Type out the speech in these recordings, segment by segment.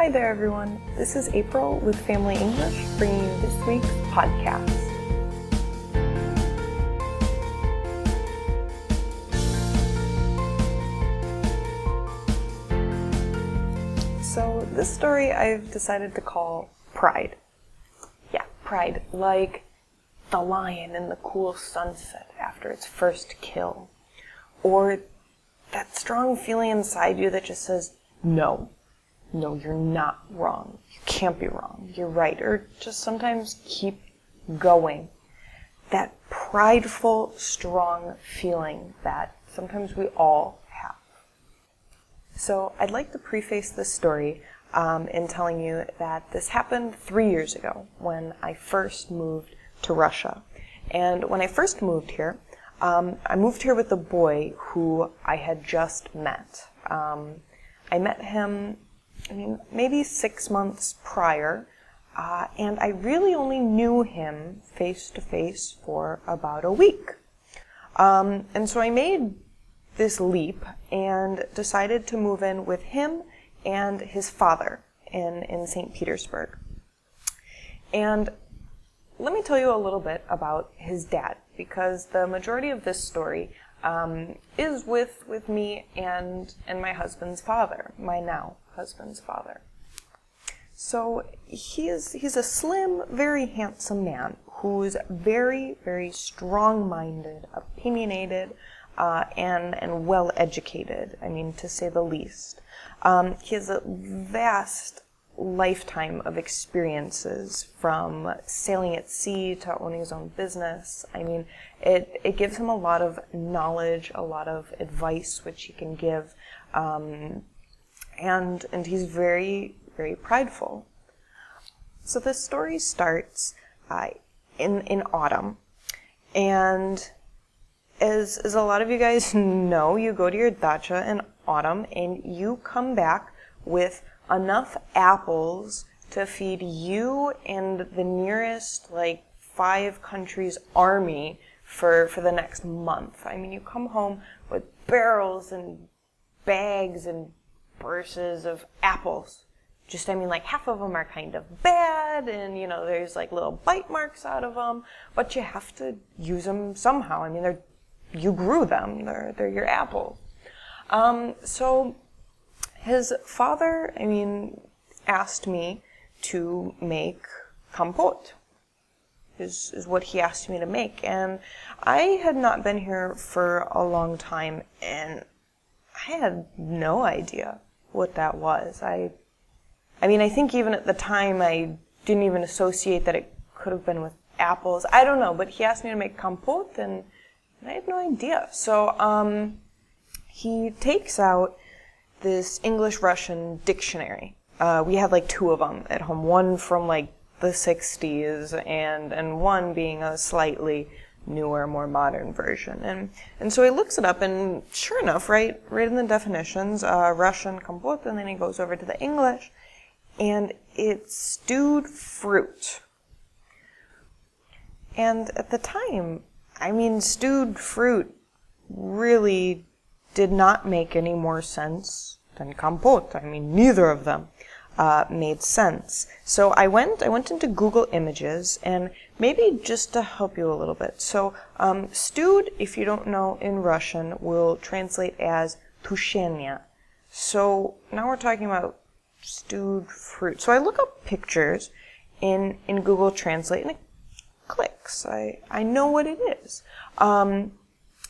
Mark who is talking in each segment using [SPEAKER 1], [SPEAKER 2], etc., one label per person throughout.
[SPEAKER 1] Hi there, everyone. This is April with Family English bringing you this week's podcast. So, this story I've decided to call Pride. Yeah, Pride. Like the lion in the cool sunset after its first kill. Or that strong feeling inside you that just says, no, no, you're not wrong. You can't be wrong. You're right. Or just sometimes keep going. That prideful, strong feeling that sometimes we all have. So I'd like to preface this story um, in telling you that this happened three years ago when I first moved to Russia. And when I first moved here, um, I moved here with a boy who I had just met. Um, I met him maybe six months prior, uh, and I really only knew him face to face for about a week. Um, and so I made this leap and decided to move in with him and his father in, in St. Petersburg. And let me tell you a little bit about his dad, because the majority of this story um, is with, with me and, and my husband's father, my now husband's father. So he is, he's a slim, very handsome man who's very, very strong-minded, opinionated, uh, and, and well educated, I mean, to say the least. Um, he has a vast lifetime of experiences from sailing at sea to owning his own business. I mean, it, it gives him a lot of knowledge, a lot of advice which he can give. Um, and, and he's very, very prideful. So the story starts uh, in, in autumn. And as, as a lot of you guys know, you go to your dacha in autumn and you come back with enough apples to feed you and the nearest like five countries army for, for the next month. I mean, you come home with barrels and bags and purses of apples. Just, I mean, like half of them are kind of bad and, you know, there's like little bite marks out of them, but you have to use them somehow. I mean, they're, you grew them. They're, they're your apple. Um, so his father, I mean, asked me to make compote. Is, is what he asked me to make. And I had not been here for a long time and I had no idea what that was. I, I mean, I think even at the time I didn't even associate that it could have been with apples. I don't know, but he asked me to make compote and I had no idea. So, um, he takes out this English Russian dictionary. Uh, we had like two of them at home, one from like the 60s and, and one being a slightly newer, more modern version. And, and so he looks it up and sure enough, right, right in the definitions, uh, Russian compote, and then he goes over to the English and it's stewed fruit. And at the time, I mean, stewed fruit really did not make any more sense than compote. I mean, neither of them uh, made sense. So I went, I went into Google Images, and maybe just to help you a little bit. So um, stewed, if you don't know in Russian, will translate as tushenya. So now we're talking about stewed fruit. So I look up pictures in in Google Translate, and it clicks. I I know what it is. Um,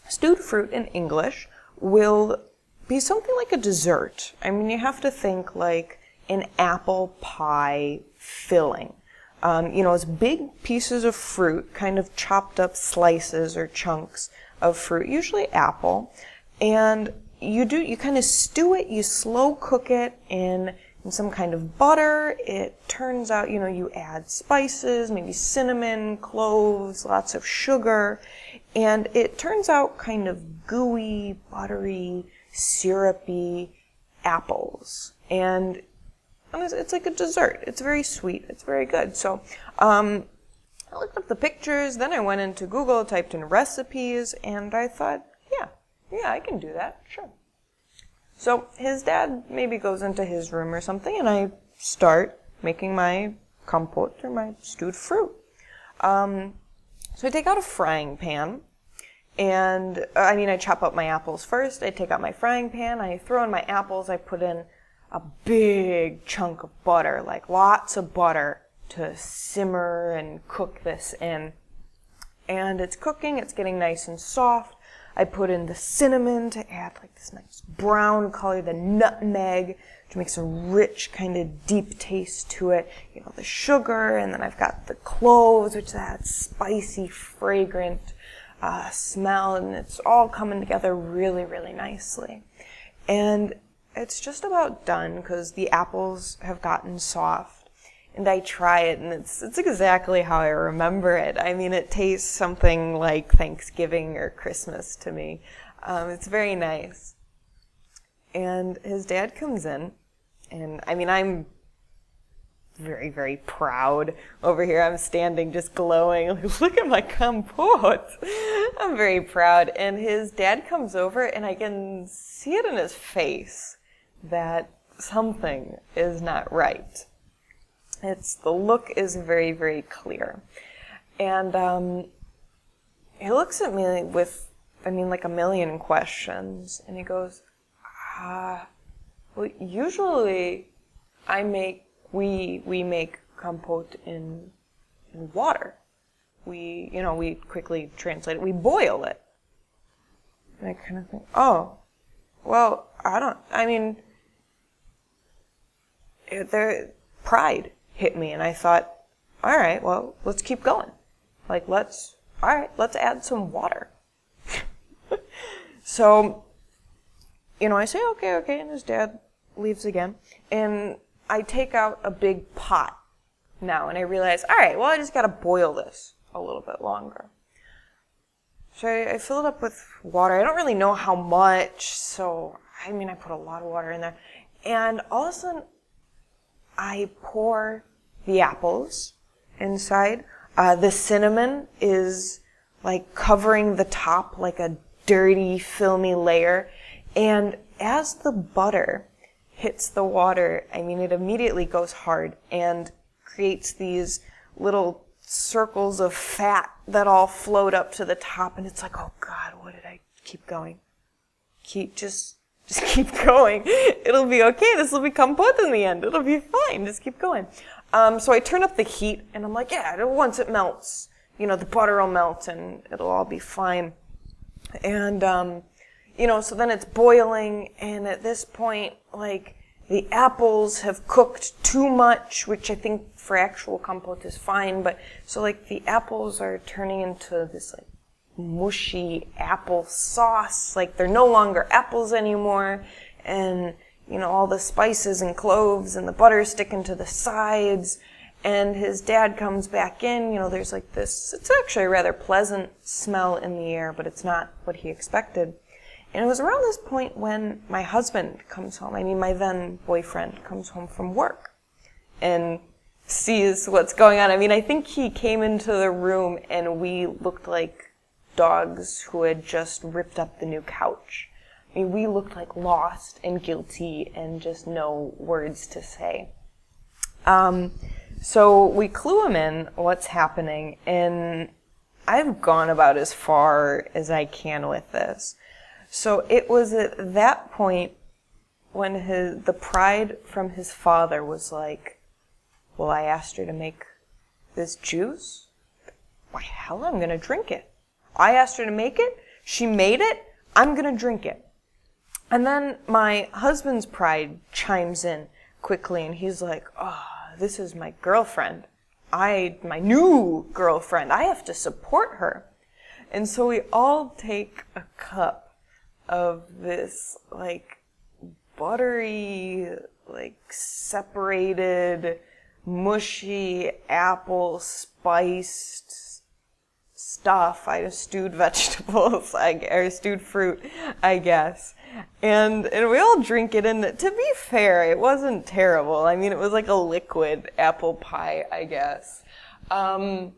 [SPEAKER 1] stewed fruit in English will be something like a dessert. I mean, you have to think like an apple pie filling. Um, you know, it's big pieces of fruit, kind of chopped up slices or chunks of fruit, usually apple, and you do you kind of stew it, you slow cook it in in some kind of butter. It turns out, you know, you add spices, maybe cinnamon, cloves, lots of sugar, and it turns out kind of gooey, buttery, syrupy apples. And it's like a dessert. It's very sweet. It's very good. So, um, I looked up the pictures, then I went into Google, typed in recipes, and I thought, yeah, yeah, I can do that. Sure. So his dad maybe goes into his room or something, and I start making my compote or my stewed fruit. Um, so I take out a frying pan and I mean, I chop up my apples first. I take out my frying pan. I throw in my apples. I put in a big chunk of butter, like lots of butter to simmer and cook this in. And it's cooking. It's getting nice and soft. I put in the cinnamon to add like this nice brown color, the nutmeg, which makes a rich kind of deep taste to it. You know, the sugar, and then I've got the cloves, which adds spicy, fragrant uh, smell, and it's all coming together really, really nicely. And it's just about done because the apples have gotten soft. And I try it, and it's it's exactly how I remember it. I mean, it tastes something like Thanksgiving or Christmas to me. Um, it's very nice. And his dad comes in, and I mean, I'm very, very proud over here. I'm standing just glowing. Look at my compote. I'm very proud. And his dad comes over and I can see it in his face that something is not right. It's the look is very, very clear. And um, he looks at me with, I mean, like a million questions. And he goes, ah, well, usually I make we we make compote in in water. We you know we quickly translate it. We boil it. And I kind of think, oh, well, I don't. I mean, there pride hit me, and I thought, all right, well, let's keep going. Like let's all right, let's add some water. so, you know, I say okay, okay, and his dad leaves again, and I take out a big pot now and I realize, all right, well, I just got to boil this a little bit longer. So I, I, fill it up with water. I don't really know how much, so I mean, I put a lot of water in there. And all of a sudden, I pour the apples inside. Uh, the cinnamon is like covering the top like a dirty, filmy layer. And as the butter hits the water, I mean, it immediately goes hard and creates these little circles of fat that all float up to the top. And it's like, oh God, what did I keep going? Keep just, just keep going. It'll be okay. This will become compote in the end. It'll be fine. Just keep going. Um, so I turn up the heat and I'm like, yeah, once it melts, you know, the butter will melt and it'll all be fine. And, um, you know, so then it's boiling, and at this point, like, the apples have cooked too much, which I think for actual compote is fine, but so like the apples are turning into this like mushy apple sauce, like they're no longer apples anymore, and you know, all the spices and cloves and the butter sticking to the sides, and his dad comes back in, you know, there's like this, it's actually a rather pleasant smell in the air, but it's not what he expected. And it was around this point when my husband comes home. I mean, my then boyfriend comes home from work and sees what's going on. I mean, I think he came into the room and we looked like dogs who had just ripped up the new couch. I mean, we looked like lost and guilty and just no words to say. Um, so we clue him in what's happening, and I've gone about as far as I can with this. So it was at that point when his the pride from his father was like, "Well, I asked her to make this juice. Why hell, I'm gonna drink it. I asked her to make it. She made it. I'm gonna drink it." And then my husband's pride chimes in quickly, and he's like, "Oh, this is my girlfriend. I, my new girlfriend. I have to support her." And so we all take a cup of this like buttery, like separated, mushy apple spiced stuff. I just stewed vegetables, I or stewed fruit, I guess. And and we all drink it and to be fair, it wasn't terrible. I mean it was like a liquid apple pie, I guess. Um,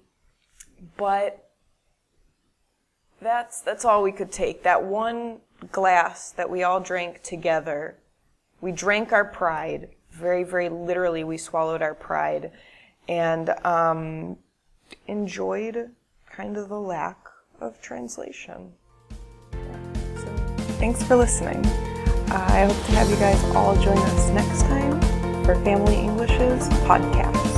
[SPEAKER 1] but that's that's all we could take. That one glass that we all drank together. We drank our pride very, very literally, we swallowed our pride and um, enjoyed kind of the lack of translation. So, thanks for listening. I hope to have you guys all join us next time for Family English's podcast.